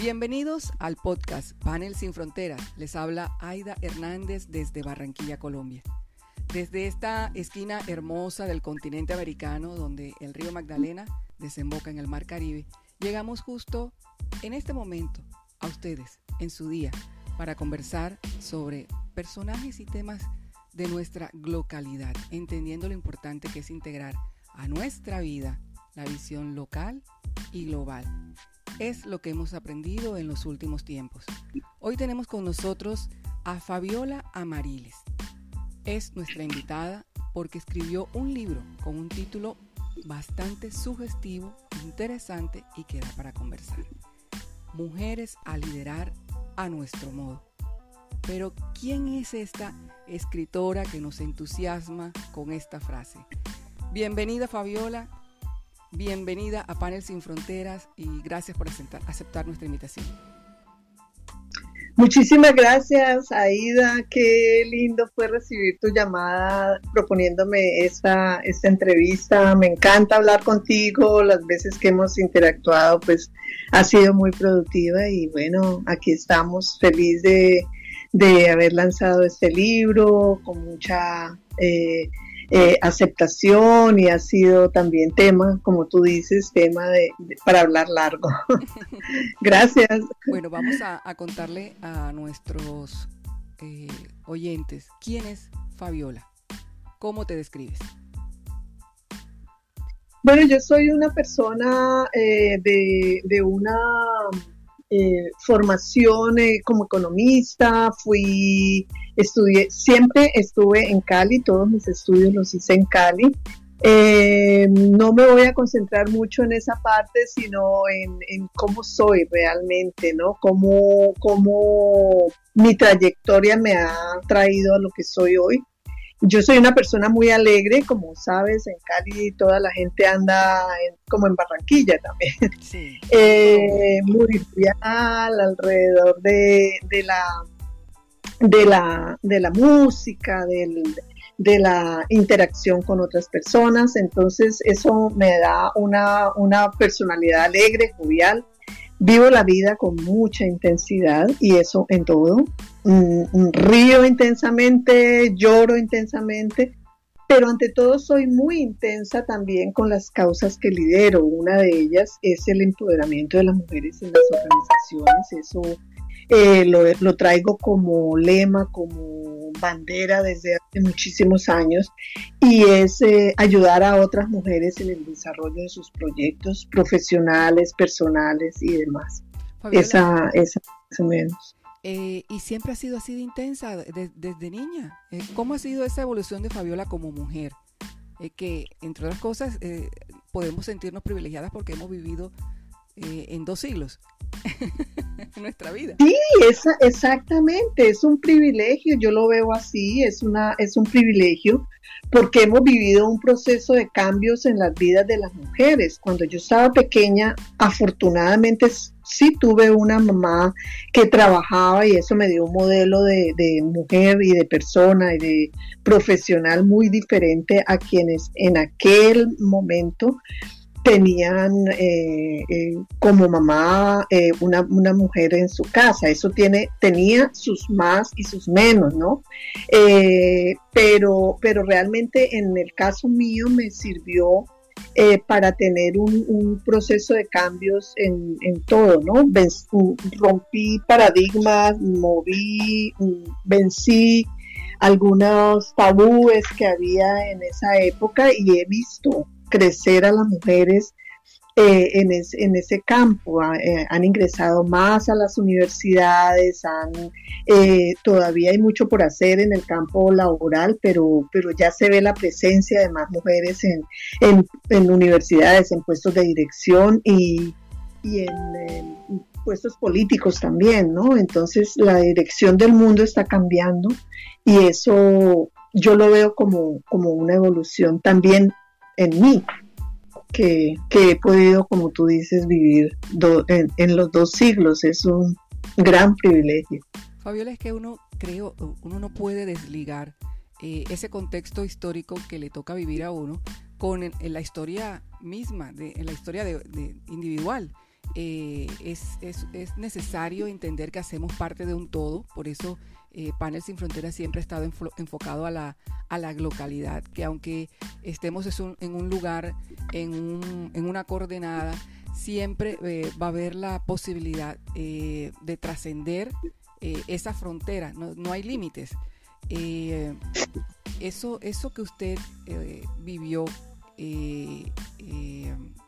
Bienvenidos al podcast Panel Sin Fronteras. Les habla Aida Hernández desde Barranquilla, Colombia. Desde esta esquina hermosa del continente americano, donde el río Magdalena desemboca en el Mar Caribe, llegamos justo en este momento a ustedes, en su día, para conversar sobre personajes y temas de nuestra localidad, entendiendo lo importante que es integrar a nuestra vida la visión local y global es lo que hemos aprendido en los últimos tiempos. Hoy tenemos con nosotros a Fabiola Amariles. Es nuestra invitada porque escribió un libro con un título bastante sugestivo, interesante y que da para conversar. Mujeres a liderar a nuestro modo. Pero ¿quién es esta escritora que nos entusiasma con esta frase? Bienvenida Fabiola, Bienvenida a Panel Sin Fronteras y gracias por aceptar, nuestra invitación. Muchísimas gracias, Aida. Qué lindo fue recibir tu llamada proponiéndome esta, esta entrevista. Me encanta hablar contigo. Las veces que hemos interactuado, pues ha sido muy productiva y bueno, aquí estamos feliz de, haber lanzado este libro con mucha eh, eh, aceptación y ha sido también tema, como tú dices, tema de, para hablar largo. Gracias. Bueno, vamos a, contarle a nuestros eh, oyentes quién es Fabiola. ¿Cómo te describes? Bueno, yo soy una persona eh, de, de, una eh, formación eh, como economista, fui, estudié, siempre estuve en Cali, todos mis estudios los hice en Cali. Eh, no me voy a concentrar mucho en esa parte, sino en, cómo soy realmente, ¿no? Cómo, cómo mi trayectoria me ha traído a lo que soy hoy yo soy una persona muy alegre, como sabes, en Cali toda la gente anda como en Barranquilla también, eh, muy real alrededor de, la, de, la, de la música, de la interacción con otras personas, entonces eso me da una, una personalidad alegre, jovial, Vivo la vida con mucha intensidad y eso en todo. río intensamente, lloro intensamente, pero ante todo soy muy intensa también con las causas que lidero. Una de ellas es el empoderamiento de las mujeres en las organizaciones. Eso eh, lo, traigo como lema, como bandera desde hace muchísimos años y es eh, ayudar a otras mujeres en el desarrollo de sus proyectos profesionales, personales y demás. esa, esa más o menos. Eh, y siempre ha sido así de intensa desde niña. ¿Cómo ha sido esa evolución de Fabiola como mujer? que, entre otras cosas, podemos sentirnos privilegiadas porque hemos vivido en dos siglos nuestra vida. Sí, exactamente, es un privilegio, yo lo veo así, es, una, es un privilegio porque hemos vivido un proceso de cambios en las vidas de las mujeres. Cuando yo estaba pequeña, afortunadamente sí tuve una mamá que trabajaba y eso me dio un modelo de, de, mujer y de persona y de profesional muy diferente a quienes en aquel momento tenían eh, eh, como mamá eh, una, mujer en su casa. Eso tiene, tenía sus más y sus menos, ¿no? pero, pero realmente en el caso mío me sirvió para tener un, proceso de cambios en, en todo, ¿no? rompí paradigmas, moví, vencí algunos tabúes que había en esa época y he visto crecer a las mujeres eh, en, ese campo. Eh, han ingresado más a las universidades, eh, todavía hay mucho por hacer en el campo laboral, pero, pero ya se ve la presencia de más mujeres en, en, universidades, en puestos de dirección y, y en, puestos políticos también, ¿no? Entonces la dirección del mundo está cambiando y eso yo lo veo como, como una evolución también en mí, que, he podido, como tú dices, vivir en, los dos siglos. Es un gran privilegio. Fabiola, es que uno, creo, uno no puede desligar eh, ese contexto histórico que le toca vivir a uno con la historia misma, de, en la historia de, individual. Eh, es, es, es, necesario entender que hacemos parte de un todo, por eso eh, Panel Sin Fronteras siempre ha estado enfocado a la, a la localidad, que aunque estemos en un lugar, en, un, en una coordenada, siempre eh, va a haber la posibilidad de trascender esa frontera, no, no hay límites. eso, eso que usted vivió,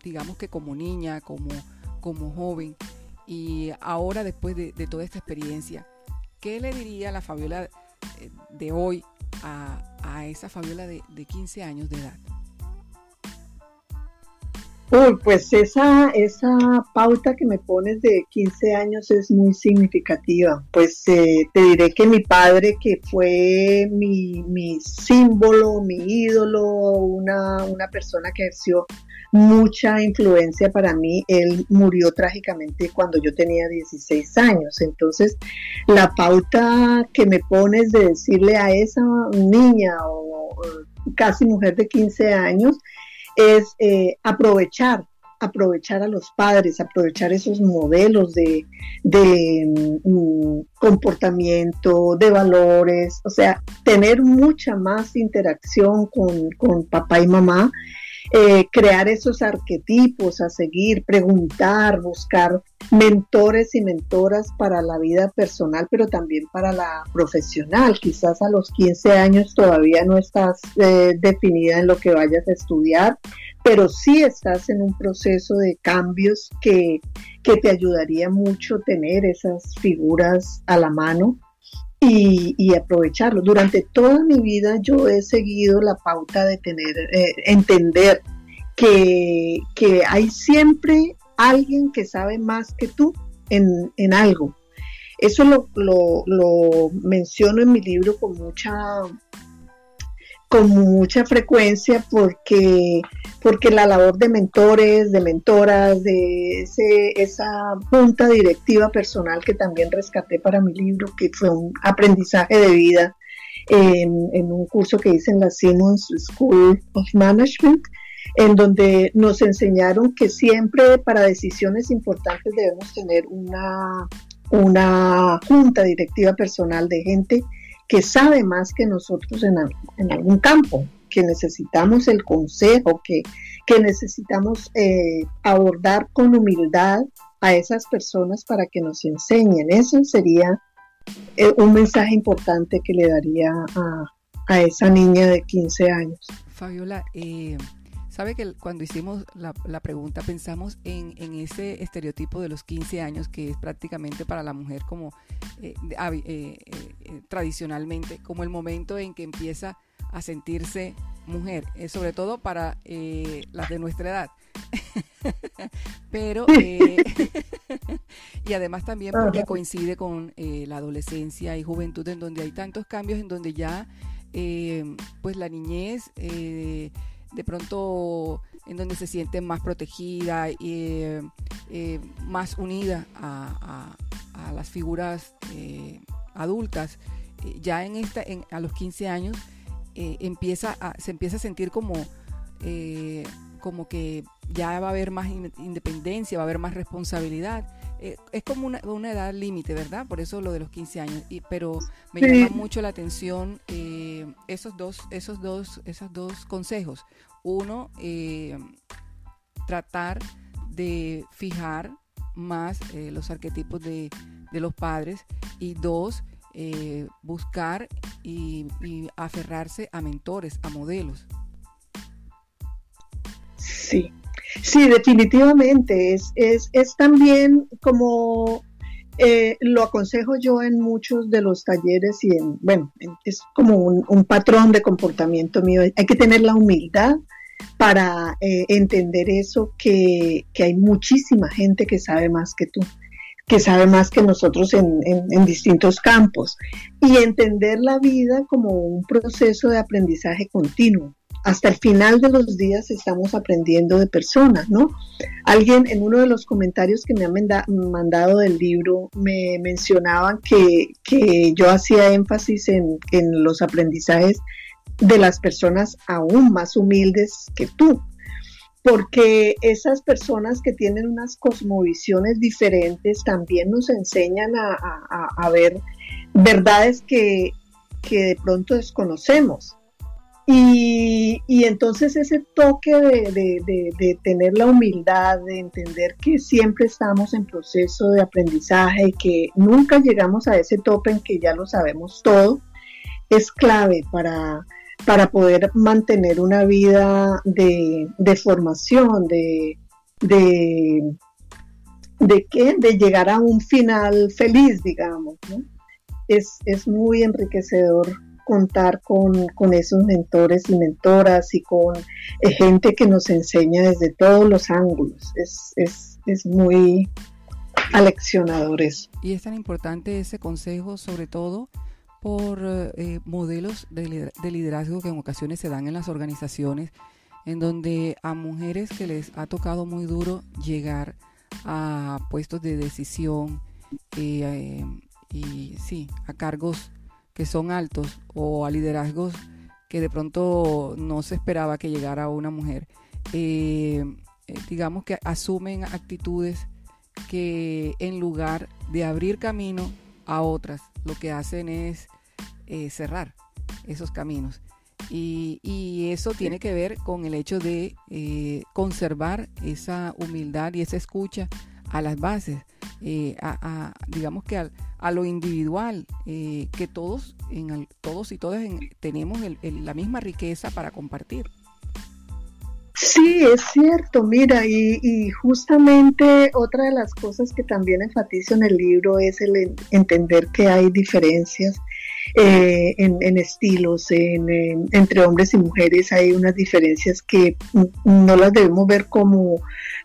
digamos que como niña, como como joven y ahora después de, toda esta experiencia, ¿qué le diría la Fabiola eh, de hoy a, esa Fabiola de, 15 años de edad? Uy, pues esa, esa pauta que me pones de 15 años es muy significativa. Pues eh, te diré que mi padre, que fue mi, mi símbolo, mi ídolo, una, una persona que ejerció mucha influencia para mí. Él murió trágicamente cuando yo tenía 16 años. Entonces, la pauta que me pones de decirle a esa niña o, casi mujer de 15 años es eh, aprovechar aprovechar a los padres, aprovechar esos modelos de, mm, comportamiento, de valores, o sea, tener mucha más interacción con, con papá y mamá eh, crear esos arquetipos a seguir, preguntar, buscar mentores y mentoras para la vida personal, pero también para la profesional. Quizás a los 15 años todavía no estás eh, definida en lo que vayas a estudiar, pero sí estás en un proceso de cambios que, que te ayudaría mucho tener esas figuras a la mano y, aprovecharlo. Durante toda mi vida yo he seguido la pauta de tener, eh, entender que, hay siempre alguien que sabe más que tú en, algo. Eso lo, lo, menciono en mi libro con mucha, con mucha frecuencia porque, porque la labor de mentores, de mentoras, de ese, esa junta directiva personal que también rescaté para mi libro, que fue un aprendizaje de vida en, un curso que hice en la Simmons School of Management, en donde nos enseñaron que siempre para decisiones importantes debemos tener una, una junta directiva personal de gente que sabe más que nosotros en, algún campo, que necesitamos el consejo, que, que necesitamos eh, abordar con humildad a esas personas para que nos enseñen. Eso sería eh, un mensaje importante que le daría a, a, esa niña de 15 años. Fabiola, eh, Sabe que cuando hicimos la, pregunta pensamos en, ese estereotipo de los 15 años que es prácticamente para la mujer como eh, eh, eh, tradicionalmente, como el momento en que empieza a sentirse mujer, sobre todo para las de nuestra edad. Pero, y además también porque coincide con la adolescencia y juventud en donde hay tantos cambios, en donde ya, pues la niñez de pronto en donde se siente más protegida y eh, eh, más unida a, las figuras eh, adultas. ya en esta, a los 15 años, empieza se empieza a sentir como, como que ya va a haber más independencia, va a haber más responsabilidad. Es como una, edad límite, ¿verdad? Por eso lo de los 15 años. Y, pero me llama mucho la atención esos, dos, esos, dos, esos dos consejos. Uno, eh, tratar de fijar más eh, los arquetipos de, los padres y dos, eh, buscar y, aferrarse a mentores, a modelos. Sí, sí, definitivamente. Es, es, es también como lo aconsejo yo en muchos de los talleres y en, bueno, es como un, patrón de comportamiento mío. Hay que tener la humildad para eh, entender eso, que, hay muchísima gente que sabe más que tú, que sabe más que nosotros en, distintos campos, y entender la vida como un proceso de aprendizaje continuo. Hasta el final de los días estamos aprendiendo de personas, ¿no? Alguien en uno de los comentarios que me han mandado del libro me mencionaban que, yo hacía énfasis en, en los aprendizajes de las personas aún más humildes que tú. porque esas personas que tienen unas cosmovisiones diferentes también nos enseñan a, ver verdades que, de pronto desconocemos. Y, entonces ese toque de, tener la humildad, de entender que siempre estamos en proceso de aprendizaje y que nunca llegamos a ese tope en que ya lo sabemos todo, es clave para, para poder mantener una vida de, formación, de, de, de, qué? de llegar a un final feliz, digamos. Es, es muy enriquecedor contar con, esos mentores y mentoras y con eh, gente que nos enseña desde todos los ángulos. Es, es, es muy aleccionador eso. Y es tan importante ese consejo, sobre todo por eh, modelos de, liderazgo que en ocasiones se dan en las organizaciones, en donde a mujeres que les ha tocado muy duro llegar a puestos de decisión eh, y sí, a cargos que son altos o a liderazgos que de pronto no se esperaba que llegara una mujer, eh, digamos que asumen actitudes que en lugar de abrir camino a otras, lo que hacen es eh, cerrar esos caminos. Y, eso tiene que ver con el hecho de eh, conservar esa humildad y esa escucha a las bases, eh, a, digamos que a, lo individual, que todos, en todos y todas tenemos la misma riqueza para compartir. Sí, es cierto, mira, y, justamente otra de las cosas que también enfatizo en el libro es el entender que hay diferencias eh, en, estilos, entre hombres y mujeres hay unas diferencias que no las debemos ver como,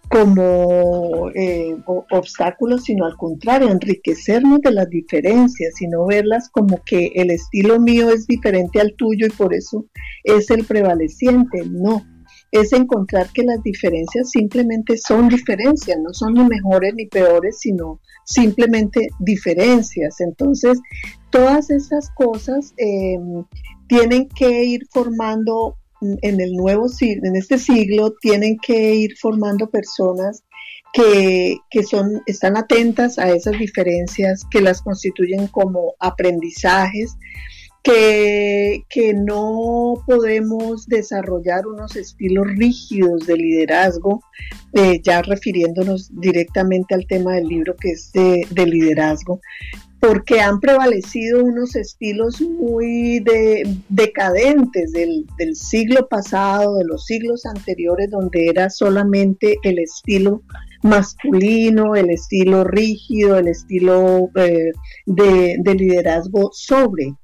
como eh, obstáculos, sino al contrario, enriquecernos de las diferencias, sino verlas como que el estilo mío es diferente al tuyo y por eso es el prevaleciente. No, es encontrar que las diferencias simplemente son diferencias, no son ni mejores ni peores, sino simplemente diferencias. Entonces, todas esas cosas em, tienen que ir formando en el nuevo siglo, en este siglo, tienen que ir formando personas que, que, son, están atentas a esas diferencias, que las constituyen como aprendizajes, que, no podemos desarrollar unos estilos rígidos de liderazgo, eh, ya refiriéndonos directamente al tema del libro que es de, liderazgo, porque han prevalecido unos estilos muy decadentes del, siglo pasado, de los siglos anteriores, donde era solamente el estilo masculino, el estilo rígido, el estilo eh, de, de liderazgo sobre.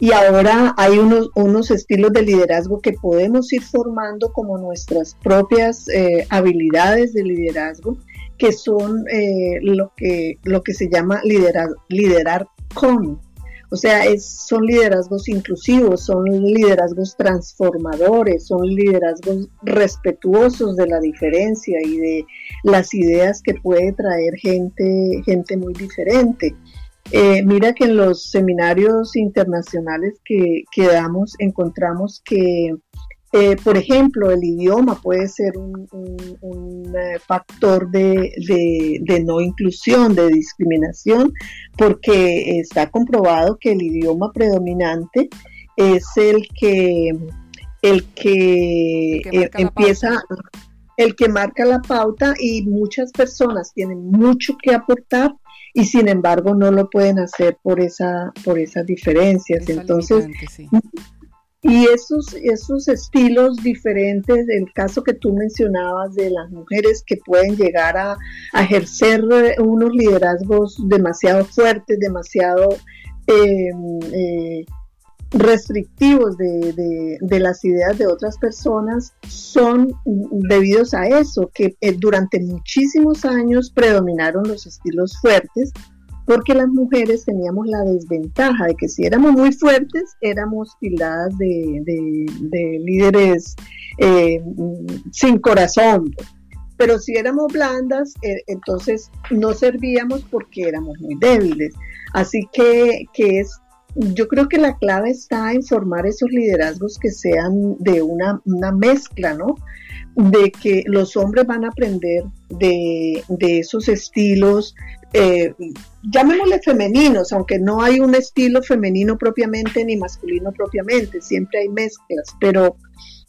Y ahora hay unos, unos estilos de liderazgo que podemos ir formando como nuestras propias eh, habilidades de liderazgo, que son eh, lo, que, lo que se llama liderar, liderar con. O sea, es, son liderazgos inclusivos, son liderazgos transformadores, son liderazgos respetuosos de la diferencia y de las ideas que puede traer gente, gente muy diferente. Eh, mira que en los seminarios internacionales que, que damos encontramos que, eh, por ejemplo, el idioma puede ser un, eh, factor de, no inclusión, de discriminación, porque está comprobado que el idioma predominante es el que, el que, empieza el que marca la pauta y muchas personas tienen mucho que aportar y sin embargo no lo pueden hacer por esa por esas diferencias. Entonces y esos esos estilos diferentes del caso que tú mencionabas de las mujeres que pueden llegar a, ejercer unos liderazgos demasiado fuertes demasiado em, eh, restrictivos de, las ideas de otras personas son debidos a eso, que eh, durante muchísimos años predominaron los estilos fuertes, porque las mujeres teníamos la desventaja de que si éramos muy fuertes, éramos tildadas de, líderes eh, sin corazón. Pero si éramos blandas, eh, entonces no servíamos porque éramos muy débiles. Así que, que es yo creo que la clave está en formar esos liderazgos que sean de una, mezcla, ¿no? de que los hombres van a aprender de, esos estilos, eh, llamémosle femeninos, aunque no hay un estilo femenino propiamente ni masculino propiamente, siempre hay mezclas, pero,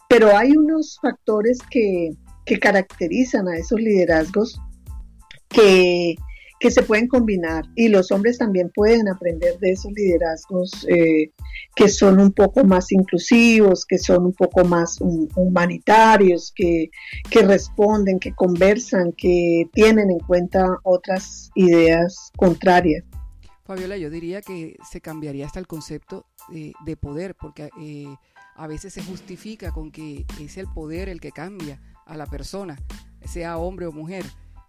pero hay unos factores que, que caracterizan a esos liderazgos que, que se pueden combinar y los hombres también pueden aprender de esos liderazgos eh, que son un poco más inclusivos, que son un poco más humanitarios, que, que responden, que conversan, que tienen en cuenta otras ideas contrarias. Fabiola, yo diría que se cambiaría hasta el concepto de, poder, porque eh, a veces se justifica con que es el poder el que cambia a la persona, sea hombre o mujer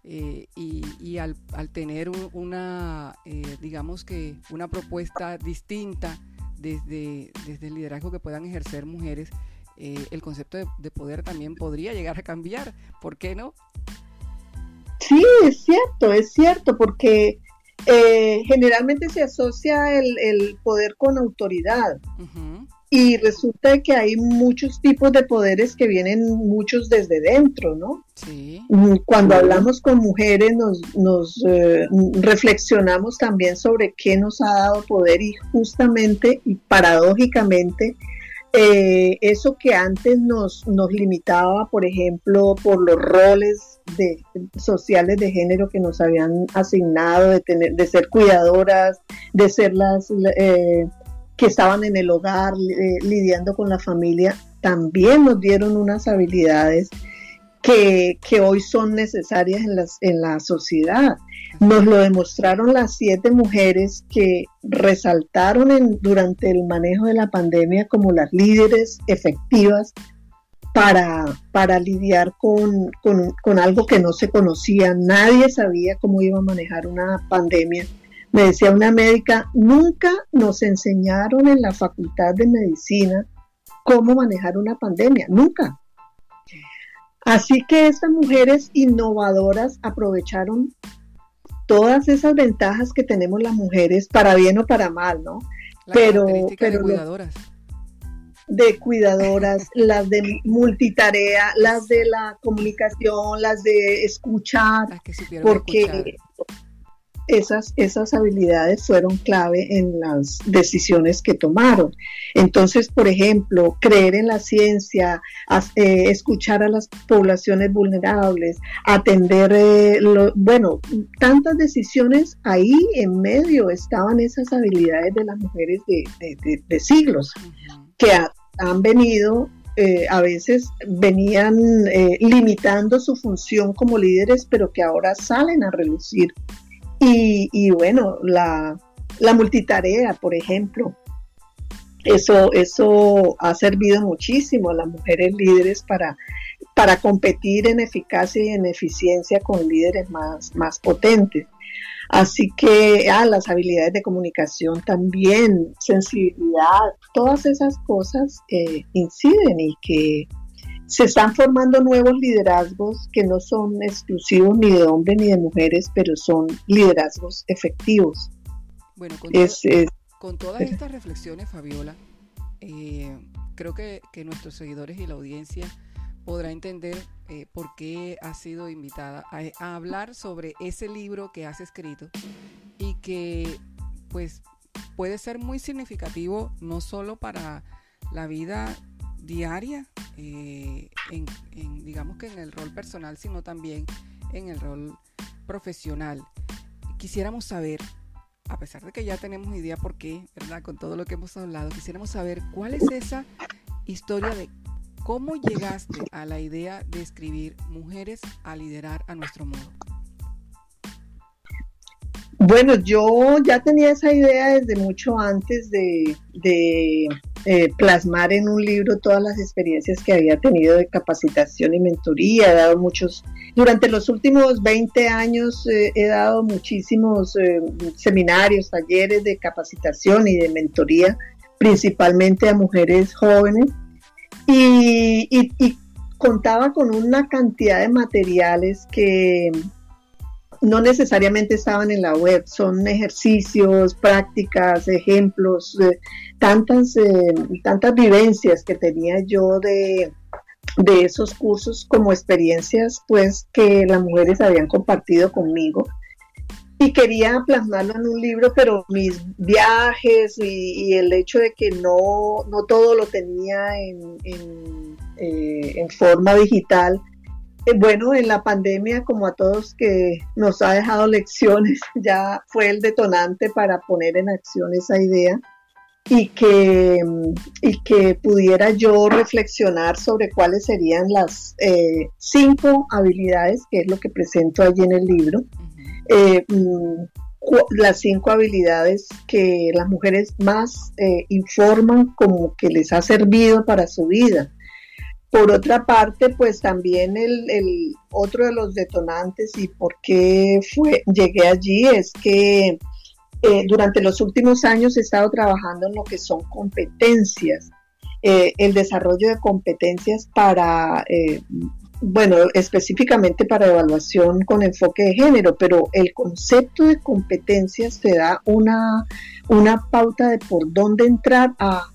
eh, y, al, tener una, eh, digamos que una propuesta distinta desde, desde el liderazgo que puedan ejercer mujeres, eh, el concepto de, poder también podría llegar a cambiar. ¿Por qué no? Sí, es cierto, es cierto, porque generalmente se asocia el, poder con autoridad y resulta que hay muchos tipos de poderes que vienen muchos desde dentro, ¿no? Sí. Mm, cuando hablamos con mujeres nos, nos eh, reflexionamos también sobre qué nos ha dado poder y justamente y paradójicamente eh, eso que antes nos, nos limitaba, por ejemplo, por los roles de, sociales de género que nos habían asignado, de, tener, de ser cuidadoras, de ser las... Eh, que estaban en el hogar eh, lidiando con la familia, también nos dieron unas habilidades que, hoy son necesarias en, las, en la sociedad. Nos lo demostraron las siete mujeres que resaltaron en, durante el manejo de la pandemia como las líderes efectivas para, para lidiar con, con, algo que no se conocía. Nadie sabía cómo iba a manejar una pandemia me decía una médica, nunca nos enseñaron en la facultad de medicina cómo manejar una pandemia, nunca. Así que estas mujeres innovadoras aprovecharon todas esas ventajas que tenemos las mujeres, para bien o para mal, ¿no? pero, pero de cuidadoras. De cuidadoras, las de multitarea, las de la comunicación, las de escuchar, porque esas, esas habilidades fueron clave en las decisiones que tomaron. Entonces, por ejemplo, creer en la ciencia, eh, escuchar a las poblaciones vulnerables, atender, eh, bueno, tantas decisiones ahí en medio estaban esas habilidades de las mujeres de, siglos que han venido eh, a veces venían limitando su función como líderes, pero que ahora salen a relucir y, bueno, la, multitarea, por ejemplo, eso, eso ha servido muchísimo a las mujeres líderes para, para competir en eficacia y en eficiencia con líderes más, más potentes. Así que ah, las habilidades de comunicación también, sensibilidad, todas esas cosas eh, inciden y que se están formando nuevos liderazgos que no son exclusivos ni de hombres ni de mujeres, pero son liderazgos efectivos. Bueno, con, todas estas reflexiones, Fabiola, eh, creo que, nuestros seguidores y la audiencia podrá entender eh, por qué has sido invitada a, hablar sobre ese libro que has escrito y que pues puede ser muy significativo no solo para la vida diaria, eh, en, digamos que en el rol personal, sino también en el rol profesional. Quisiéramos saber, a pesar de que ya tenemos idea por qué, ¿verdad? Con todo lo que hemos hablado, quisiéramos saber cuál es esa historia de cómo llegaste a la idea de escribir Mujeres a liderar a nuestro modo. Bueno, yo ya tenía esa idea desde mucho antes de, eh, plasmar en un libro todas las experiencias que había tenido de capacitación y mentoría. He dado muchos, durante los últimos 20 años eh, he dado muchísimos eh, seminarios, talleres de capacitación y de mentoría, principalmente a mujeres jóvenes. y contaba con una cantidad de materiales que no necesariamente estaban en la web, son ejercicios, prácticas, ejemplos, tantas, eh, tantas vivencias que tenía yo de, de esos cursos como experiencias pues que las mujeres habían compartido conmigo y quería plasmarlo en un libro, pero mis viajes y, el hecho de que no, no todo lo tenía en, en, eh, forma digital. Eh, bueno, en la pandemia, como a todos que nos ha dejado lecciones, ya fue el detonante para poner en acción esa idea y que, y que pudiera yo reflexionar sobre cuáles serían las eh, cinco habilidades, que es lo que presento allí en el libro, eh, mm, las cinco habilidades que las mujeres más eh, informan como que les ha servido para su vida. Por otra parte, pues también el, otro de los detonantes y por qué fue, llegué allí es que eh, durante los últimos años he estado trabajando en lo que son competencias, el desarrollo de competencias para bueno, específicamente para evaluación con enfoque de género, pero el concepto de competencias te da una, una pauta de por dónde entrar a,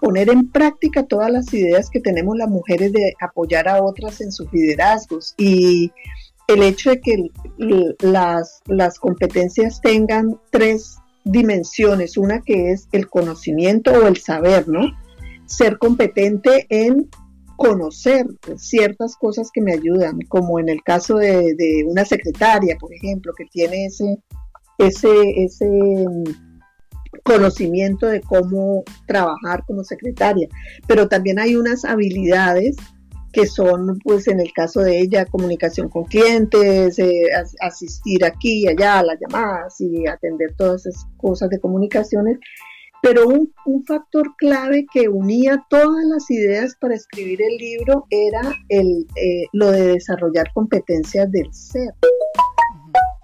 poner en práctica todas las ideas que tenemos las mujeres de apoyar a otras en sus liderazgos y el hecho de que las, las competencias tengan tres dimensiones, una que es el conocimiento o el saber, ¿no? Ser competente en conocer ciertas cosas que me ayudan, como en el caso de, una secretaria, por ejemplo, que tiene ese, ese, ese conocimiento de cómo trabajar como secretaria, pero también hay unas habilidades que son, pues en el caso de ella, comunicación con clientes, eh, asistir aquí y allá a las llamadas y atender todas esas cosas de comunicaciones pero un, factor clave que unía todas las ideas para escribir el libro era el, eh, lo de desarrollar competencias del ser.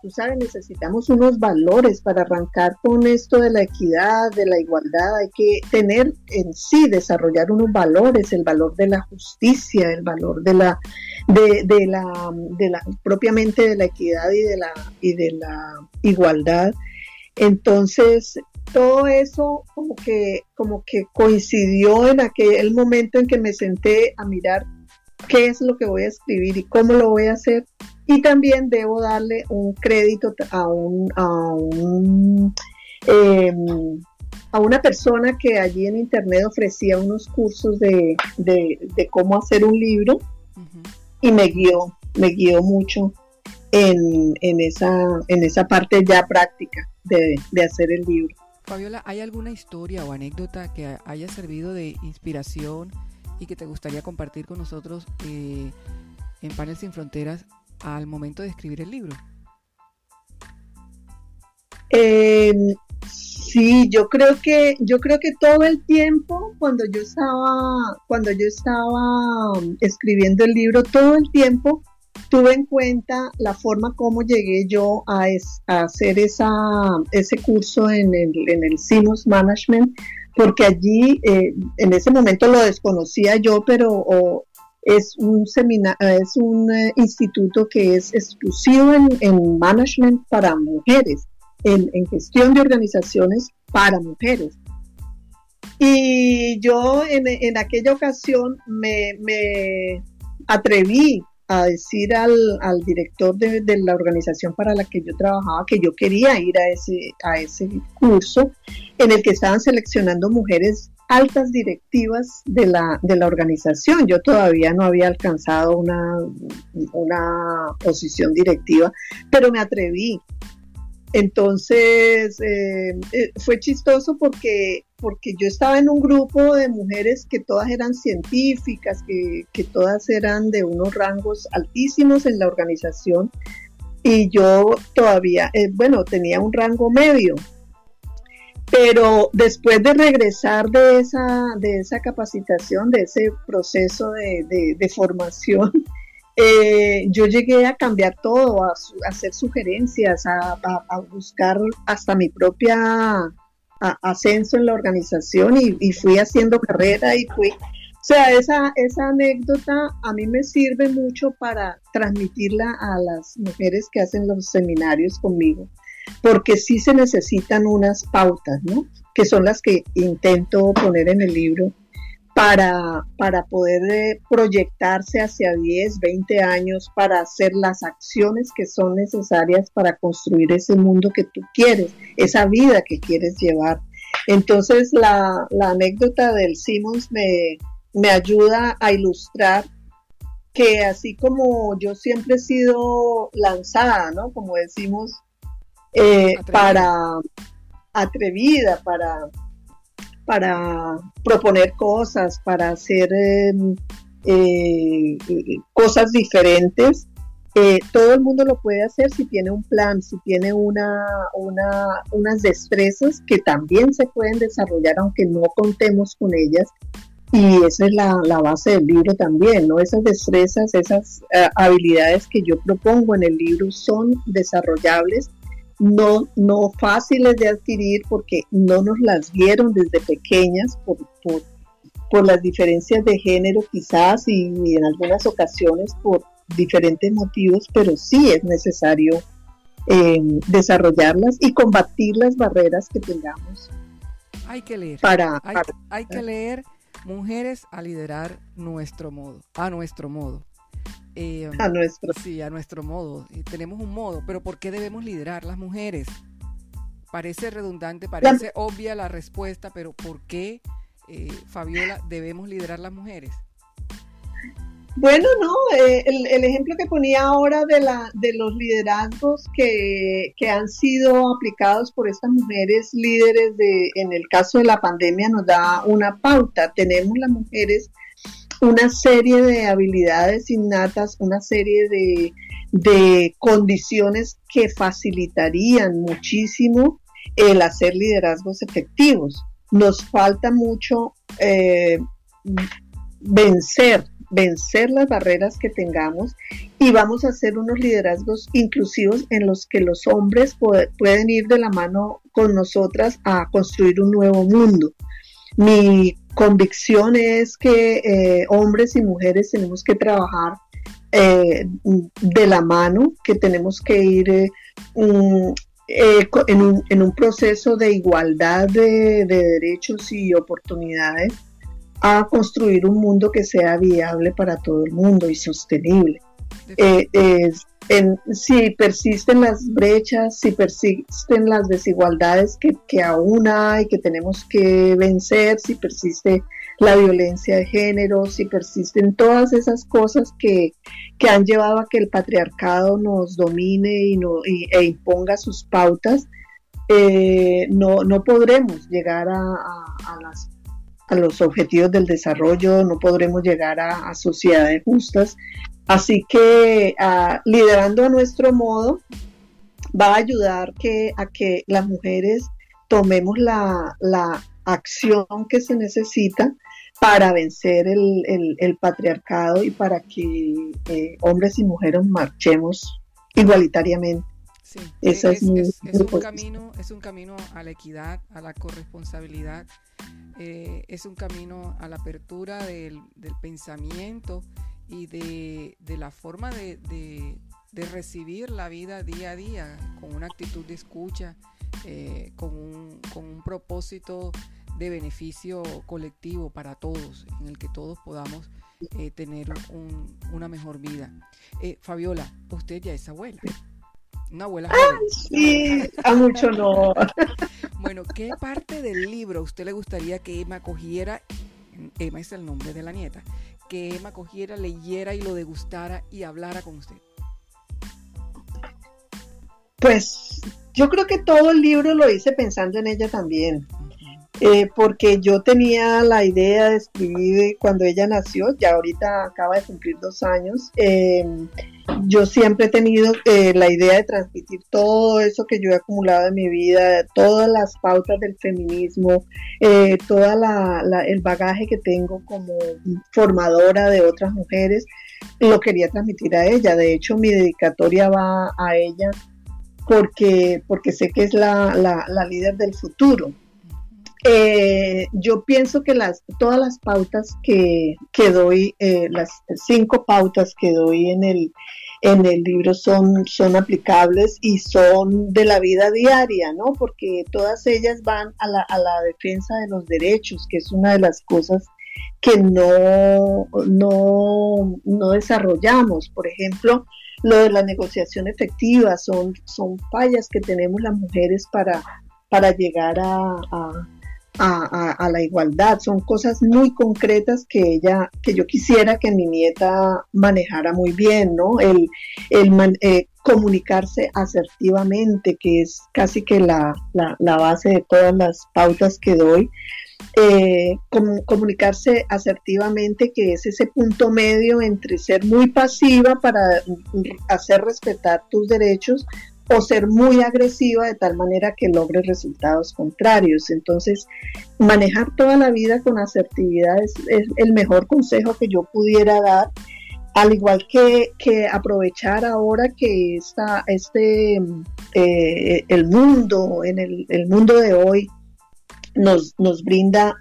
Tú sabes, necesitamos unos valores para arrancar con esto de la equidad, de la igualdad. Hay que tener en sí, desarrollar unos valores, el valor de la justicia, el valor de la, de, de la, de la propiamente de la equidad y de la, y de la igualdad. Entonces, todo eso como que, como que coincidió en aquel momento en que me senté a mirar qué es lo que voy a escribir y cómo lo voy a hacer. Y también debo darle un crédito a un, a un em, a una persona que allí en internet ofrecía unos cursos de, cómo hacer un libro y me guió, me guió mucho en, esa, en esa parte ya práctica de, de hacer el libro. Fabiola, ¿hay alguna historia o anécdota que haya servido de inspiración y que te gustaría compartir con nosotros eh, en Panel Sin Fronteras al momento de escribir el libro? Em, sí, yo creo que yo creo que todo el tiempo cuando yo estaba cuando yo estaba escribiendo el libro, todo el tiempo tuve en cuenta la forma como llegué yo a, hacer esa, ese curso en el, en el Sinus Management, porque allí eh, en ese momento lo desconocía yo, pero es un es un eh, instituto que es exclusivo en, management para mujeres, en, gestión de organizaciones para mujeres. Y yo en, aquella ocasión me, me atreví a decir al, director de, la organización para la que yo trabajaba que yo quería ir a ese, a ese curso en el que estaban seleccionando mujeres altas directivas de la, de la organización. Yo todavía no había alcanzado una, una posición directiva, pero me atreví. Entonces, eh, eh, fue chistoso porque porque yo estaba en un grupo de mujeres que todas eran científicas, que, todas eran de unos rangos altísimos en la organización y yo todavía, eh, bueno, tenía un rango medio. Pero después de regresar de esa, de esa capacitación, de ese proceso de, formación, eh, yo llegué a cambiar todo, a, hacer sugerencias, a buscar hasta mi propia ascenso en la organización y, fui haciendo carrera y fui... O sea, esa, esa anécdota a mí me sirve mucho para transmitirla a las mujeres que hacen los seminarios conmigo, porque sí se necesitan unas pautas, ¿no? Que son las que intento poner en el libro para, para poder eh, proyectarse hacia 10, 20 años, para hacer las acciones que son necesarias para construir ese mundo que tú quieres, esa vida que quieres llevar. Entonces la, anécdota del Simmons me, me ayuda a ilustrar que así como yo siempre he sido lanzada, ¿no? Como decimos, eh, para atrevida, para para proponer cosas, para hacer em, eh, cosas diferentes. Eh, todo el mundo lo puede hacer si tiene un plan, si tiene una, unas destrezas que también se pueden desarrollar aunque no contemos con ellas. Y esa es la, base del libro también, ¿no? Esas destrezas, esas eh, habilidades que yo propongo en el libro son desarrollables no, no fáciles de adquirir porque no nos las dieron desde pequeñas por, por, las diferencias de género quizás y, en algunas ocasiones por diferentes motivos, pero sí es necesario em, desarrollarlas y combatir las barreras que tengamos. Hay que leer. Para, hay que leer Mujeres a liderar nuestro modo, a nuestro modo. Eh, a nuestro. Sí, a nuestro modo. tenemos un modo, pero ¿por qué debemos liderar las mujeres? Parece redundante, parece obvia la respuesta, pero ¿por qué, eh, Fabiola, debemos liderar las mujeres? Bueno, no, eh, el, ejemplo que ponía ahora de, la, de los liderazgos que, que, han sido aplicados por estas mujeres líderes de, en el caso de la pandemia nos da una pauta. Tenemos las mujeres una serie de habilidades innatas, una serie de, condiciones que facilitarían muchísimo el hacer liderazgos efectivos. Nos falta mucho eh, vencer, vencer las barreras que tengamos y vamos a hacer unos liderazgos inclusivos en los que los hombres pueden ir de la mano con nosotras a construir un nuevo mundo. Mi convicción es que eh, hombres y mujeres tenemos que trabajar eh, de la mano, que tenemos que ir eh, en, un, proceso de igualdad de, derechos y oportunidades a construir un mundo que sea viable para todo el mundo y sostenible si persisten las brechas, si persisten las desigualdades que, aún hay, que tenemos que vencer, si persiste la violencia de género, si persisten todas esas cosas que, han llevado a que el patriarcado nos domine y, no, e imponga sus pautas, eh, no, no podremos llegar a, a, los objetivos del desarrollo, no podremos llegar a, sociedades justas Así que ah, liderando a nuestro modo va a ayudar que, a que las mujeres tomemos la, acción que se necesita para vencer el, patriarcado y para que eh, hombres y mujeres marchemos igualitariamente. Sí, es, un camino, es un camino a la equidad, a la corresponsabilidad, eh, es un camino a la apertura del, del pensamiento y de, la forma de, recibir la vida día a día con una actitud de escucha, eh, con, un, propósito de beneficio colectivo para todos, en el que todos podamos eh, tener una mejor vida. Eh, Fabiola, usted ya es abuela. Una abuela joven. sí, a mucho no. bueno, ¿qué parte del libro usted le gustaría que Emma cogiera? Emma es el nombre de la nieta que Emma cogiera, leyera y lo degustara y hablara con usted? Pues yo creo que todo el libro lo hice pensando en ella también. Eh, porque yo tenía la idea de escribir cuando ella nació, ya ahorita acaba de cumplir dos años, eh, yo siempre he tenido eh, la idea de transmitir todo eso que yo he acumulado en mi vida, todas las pautas del feminismo, eh, todo el bagaje que tengo como formadora de otras mujeres, lo quería transmitir a ella. De hecho, mi dedicatoria va a ella porque, porque sé que es la, líder del futuro. Eh, yo pienso que las, todas las pautas que, que doy, las cinco pautas que doy en el, en el libro son, son aplicables y son de la vida diaria, ¿no? Porque todas ellas van a la, a la defensa de los derechos, que es una de las cosas que no, no, no desarrollamos. Por ejemplo, lo de la negociación efectiva son, son fallas que tenemos las mujeres para, para llegar a, la igualdad. Son cosas muy concretas que ella, que yo quisiera que mi nieta manejara muy bien, ¿no? El, el eh, comunicarse asertivamente, que es casi que la, la, base de todas las pautas que doy. Eh, comunicarse asertivamente, que es ese punto medio entre ser muy pasiva para hacer respetar tus derechos, o ser muy agresiva de tal manera que logre resultados contrarios. Entonces, manejar toda la vida con asertividad es, el mejor consejo que yo pudiera dar, al igual que, aprovechar ahora que está este, eh, el mundo, en el, mundo de hoy, nos, nos brinda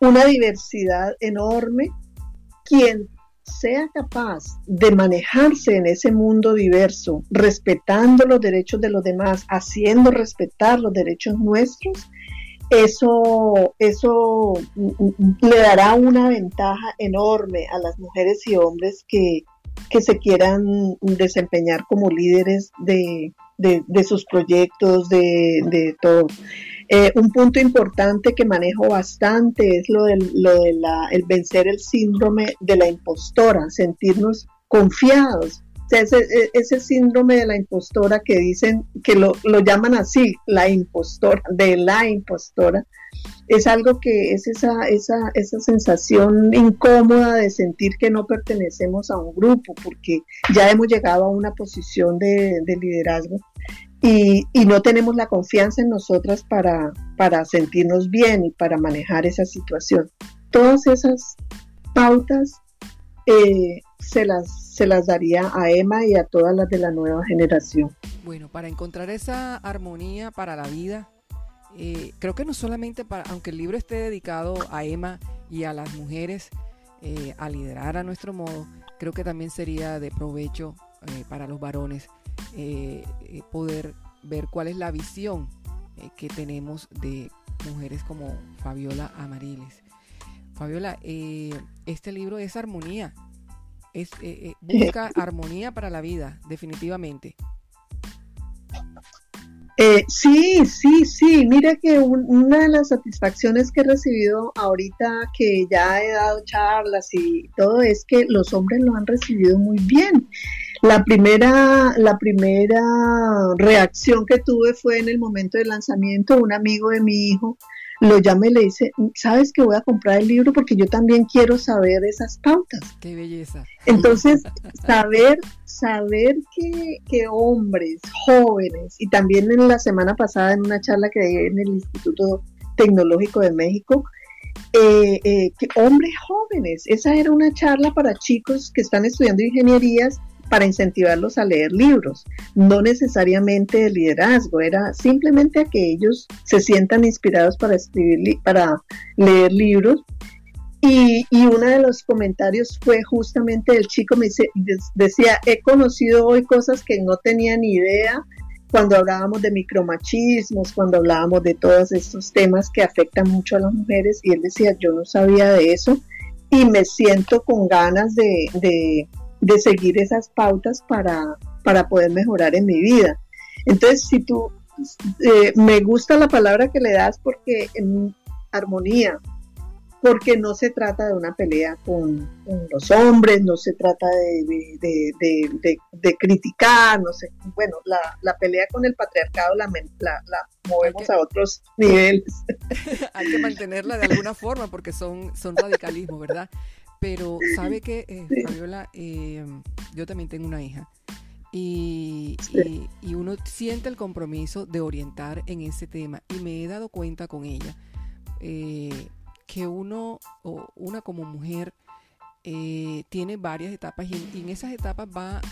una diversidad enorme. Quien sea capaz de manejarse en ese mundo diverso, respetando los derechos de los demás, haciendo respetar los derechos nuestros, eso, eso le dará una ventaja enorme a las mujeres y hombres que, se quieran desempeñar como líderes de, sus proyectos, de, de todo. Eh, un punto importante que manejo bastante es lo del lo de la, el vencer el síndrome de la impostora, sentirnos confiados. Ese, e, ese, síndrome de la impostora que dicen, que lo, lo llaman así, la impostora, de la impostora, es algo que es esa, esa, esa sensación incómoda de sentir que no pertenecemos a un grupo, porque ya hemos llegado a una posición de, de liderazgo y, no tenemos la confianza en nosotras para, para sentirnos bien y para manejar esa situación. Todas esas pautas eh, se, las, se las daría a Emma y a todas las de la nueva generación. Bueno, para encontrar esa armonía para la vida, eh, creo que no solamente para, aunque el libro esté dedicado a Emma y a las mujeres eh, a liderar a nuestro modo, creo que también sería de provecho para los varones eh, eh, poder ver cuál es la visión eh, que tenemos de mujeres como Fabiola Amariles. Fabiola, este libro es armonía, es, busca armonía para la vida, definitivamente. sí, sí, sí. Mira que una de las satisfacciones que he recibido ahorita que ya he dado charlas y todo es que los hombres lo han recibido muy bien. La primera, la primera reacción que tuve fue en el momento del lanzamiento. Un amigo de mi hijo lo llama y le dice, ¿sabes que voy a comprar el libro porque yo también quiero saber esas pautas? Qué belleza. Entonces, saber, saber que, que hombres, jóvenes, y también en la semana pasada en una charla que di en el Instituto Tecnológico de México, eh, eh, que hombres jóvenes, esa era una charla para chicos que están estudiando ingenierías para incentivarlos a leer libros, no necesariamente de liderazgo, era simplemente a que ellos se sientan inspirados para escribir, para leer libros. Y, uno de los comentarios fue justamente el chico me decía, he conocido hoy cosas que no tenía ni idea cuando hablábamos de micromachismos, cuando hablábamos de todos estos temas que afectan mucho a las mujeres, y él decía, yo no sabía de eso y me siento con ganas de, de seguir esas pautas para, para poder mejorar en mi vida. Entonces, si tú, eh, me gusta la palabra que le das porque en armonía, porque no se trata de una pelea con, los hombres, no se trata de, criticar, no sé, bueno, la, pelea con el patriarcado la, la, movemos a otros niveles. Hay que mantenerla de alguna forma porque son, son radicalismo, ¿verdad? Pero sabe que, eh, Fabiola, eh, yo también tengo una hija. Y, y, uno siente el compromiso de orientar en ese tema. Y me he dado cuenta con ella eh, que uno, o una como mujer, tiene varias etapas y en, esas etapas va,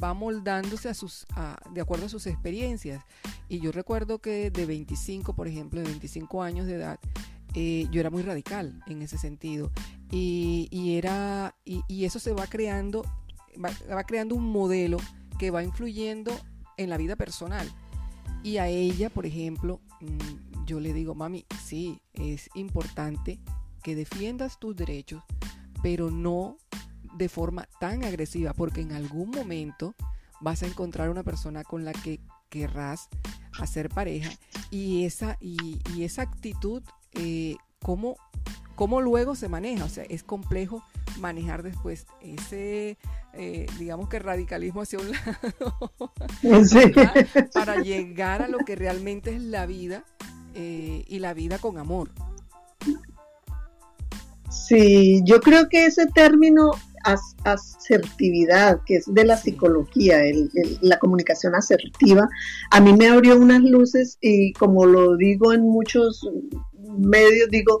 va moldándose a sus, de acuerdo a sus experiencias. Y yo recuerdo que de 25, por ejemplo, de 25 años de edad, eh, yo era muy radical en ese sentido. Y, era, y, eso se va creando, va, creando un modelo que va influyendo en la vida personal. Y a ella, por ejemplo, mm, yo le digo, mami, sí, es importante que defiendas tus derechos, pero no de forma tan agresiva, porque en algún momento vas a encontrar una persona con la que querrás hacer pareja y esa, y, esa actitud, eh, ¿cómo, ¿cómo, luego se maneja? O sea, es complejo manejar después ese, eh, digamos que radicalismo hacia un lado, para llegar a lo que realmente es la vida eh, y la vida con amor. Sí, yo creo que ese término asertividad, que es de la psicología, la comunicación asertiva, a mí me abrió unas luces y como lo digo en muchos medios, digo,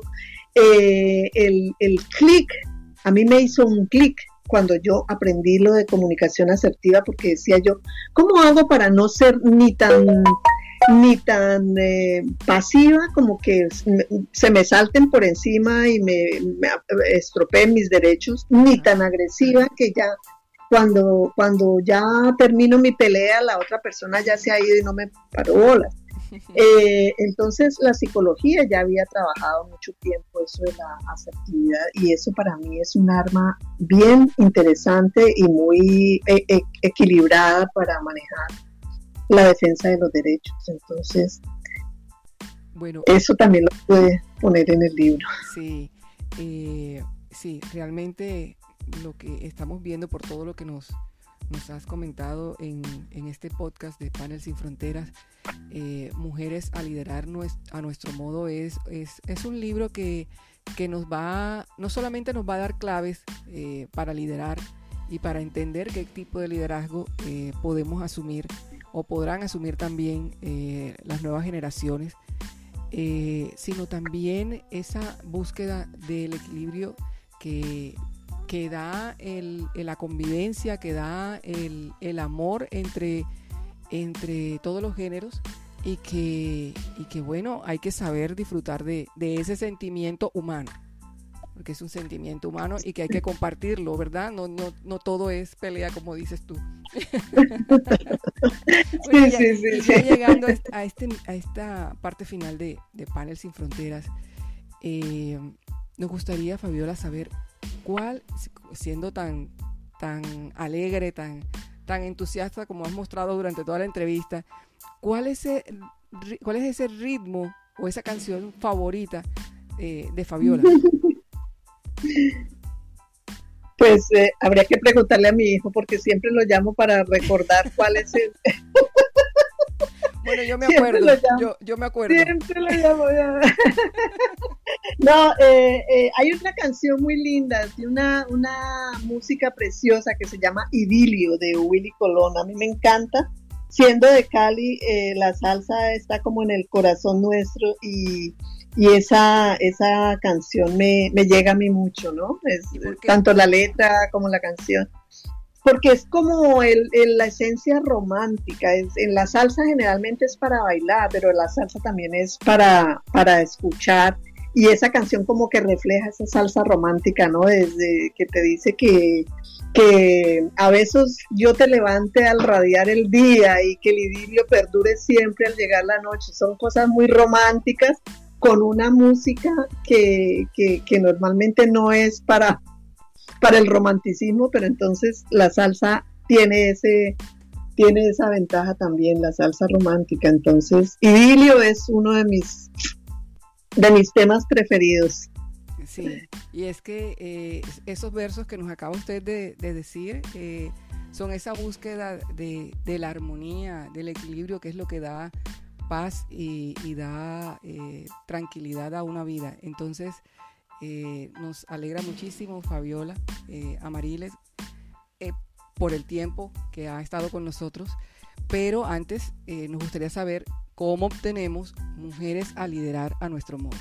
eh, el, el clic, a mí me hizo un clic cuando yo aprendí lo de comunicación asertiva porque decía yo, ¿cómo hago para no ser ni tan ni tan eh, pasiva como que se me salten por encima y me, estropeen mis derechos, ni tan agresiva que ya cuando, cuando ya termino mi pelea la otra persona ya se ha ido y no me paró bolas. Eh, entonces la psicología ya había trabajado mucho tiempo eso de la asertividad y eso para mí es un arma bien interesante y muy e, e, equilibrada para manejar la defensa de los derechos. Entonces, bueno, eso también lo puede poner en el libro. Sí, eh, sí, realmente lo que estamos viendo por todo lo que nos, nos has comentado en, en este podcast de Panel Sin Fronteras, eh, Mujeres a liderar a nuestro modo, es, es, es un libro que, que, nos va, no solamente nos va a dar claves eh, para liderar y para entender qué tipo de liderazgo podemos asumir o podrán asumir también eh, las nuevas generaciones, eh, sino también esa búsqueda del equilibrio que, que da la convivencia, que da el, amor entre, entre todos los géneros y que, y que, bueno, hay que saber disfrutar de, de ese sentimiento humano porque es un sentimiento humano y que hay que compartirlo, ¿verdad? No, no, no todo es pelea, como dices tú. sí, sí, sí, ya llegando a, este, a esta parte final de, de Panel Sin Fronteras, eh, nos gustaría, Fabiola, saber cuál, siendo tan, tan alegre, tan, tan entusiasta como has mostrado durante toda la entrevista, ¿cuál es ese, cuál es ese ritmo o esa canción favorita eh, de Fabiola? Pues eh, habría que preguntarle a mi hijo porque siempre lo llamo para recordar cuál es el... Bueno, yo me acuerdo. Yo, me acuerdo. Siempre lo llamo. no, eh, eh, hay una canción muy linda, de una, una música preciosa que se llama Idilio de Willy Colón. A mí me encanta. Siendo de Cali, la salsa está como en el corazón nuestro y y esa, esa canción me, llega a mí mucho, ¿no? Es, tanto la letra como la canción. Porque es como el, la esencia romántica. Es, en la salsa generalmente es para bailar, pero la salsa también es para, para escuchar. Y esa canción como que refleja esa salsa romántica, ¿no? Desde que te dice que, que a veces yo te levante al radiar el día y que el idilio perdure siempre al llegar la noche. Son cosas muy románticas con una música que, normalmente no es para, para el romanticismo, pero entonces la salsa tiene ese tiene esa ventaja también la salsa romántica. Entonces, Idilio es uno de mis de mis temas preferidos. Sí, y es que eh, esos versos que nos acaba usted de, decir eh, son esa búsqueda de, de, la armonía, del equilibrio, que es lo que da paz y, da eh, tranquilidad a una vida. Entonces, eh, nos alegra muchísimo Fabiola eh, Amariles por el tiempo que ha estado con nosotros, pero antes nos gustaría saber cómo obtenemos mujeres a liderar a nuestro modo.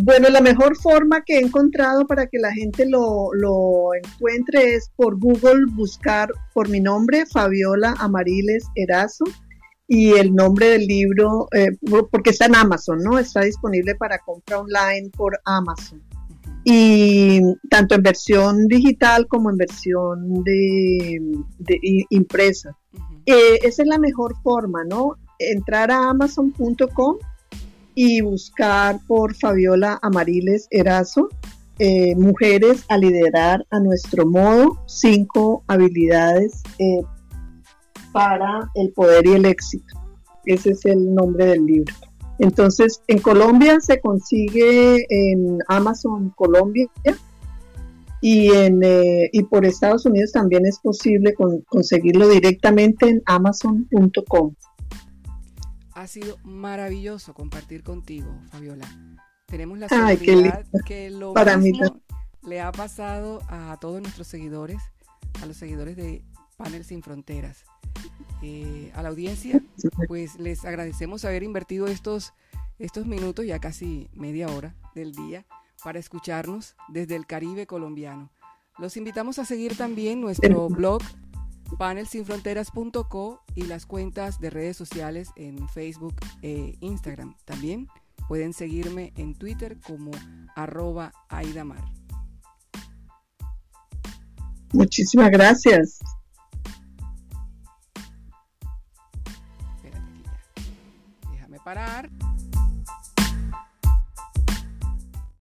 Bueno, la mejor forma que he encontrado para que la gente lo, lo, encuentre es por Google buscar por mi nombre, Fabiola Amariles Erazo y el nombre del libro, eh, porque está en Amazon, ¿no? Está disponible para compra online por Amazon. Y tanto en versión digital como en versión de, impresa. Eh, esa es la mejor forma, ¿no? Entrar a amazon.com y buscar por Fabiola Amariles Erazo, eh, Mujeres a liderar a nuestro modo, cinco habilidades para el poder y el éxito. Ese es el nombre del libro. Entonces, en Colombia se consigue en Amazon Colombia y, en, eh, y por Estados Unidos también es posible conseguirlo directamente en amazon.com. Ha sido maravilloso compartir contigo, Fabiola. Tenemos la seguridad que lo Para mismo le ha pasado a todos nuestros seguidores, a los seguidores de Panel Sin Fronteras. Eh, a la audiencia, pues les agradecemos haber invertido estos, estos minutos, ya casi media hora del día, para escucharnos desde el Caribe colombiano. Los invitamos a seguir también nuestro blog panelsinfronteras.co y las cuentas de redes sociales en Facebook e Instagram. También pueden seguirme en Twitter como arroba Aidamar. Muchísimas gracias. Parar.